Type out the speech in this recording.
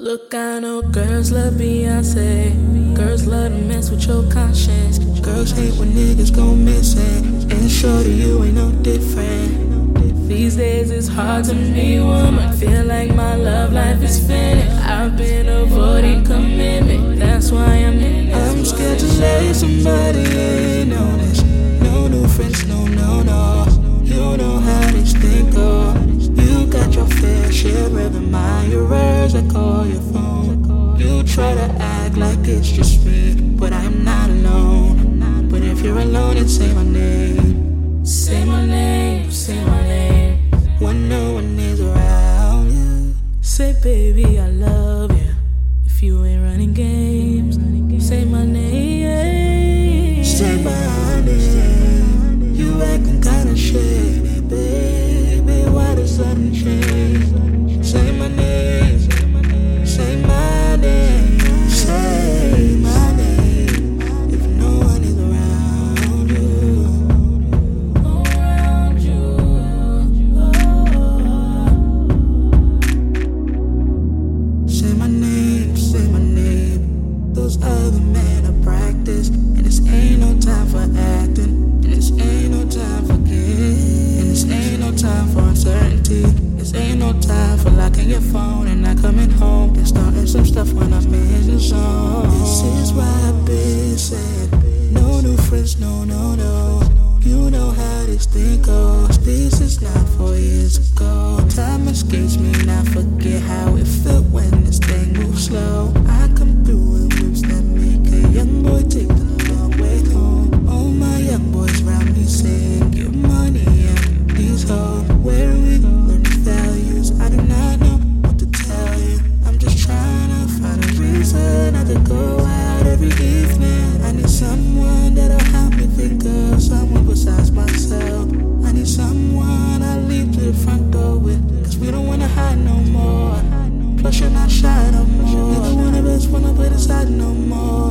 Look, I know girls love Beyonce. Girls love to mess with your conscience. Girls hate when niggas go missing. And shorty, you ain't no different. These days it's hard to meet woman. Feel like my love life is finished. I've been avoiding commitment. That's why I'm in this. I'm scared to let somebody in on this. No new friends, no, no, no. You know how this thing go. You got your fair share of admirers that call your phone. You try to act like it's just me, but I'm not alone. But if you're alone, then say my name. Say my name, say my name. When no one is around you. Say, baby, I love you. If you ain't running games, say my name. Say my name. You acting kinda shady, baby. Why the sudden change? Some stuff when I'm in zone. This is why I've been said. No new friends, no, no, no. You know how this thing goes. This is not four years ago. Time escapes me, I need someone that'll help me think of someone besides myself. I need someone I leave to the front door. Cause we don't wanna hide no more. Plus, you're not shy no more. Neither one of us wanna play the side no more.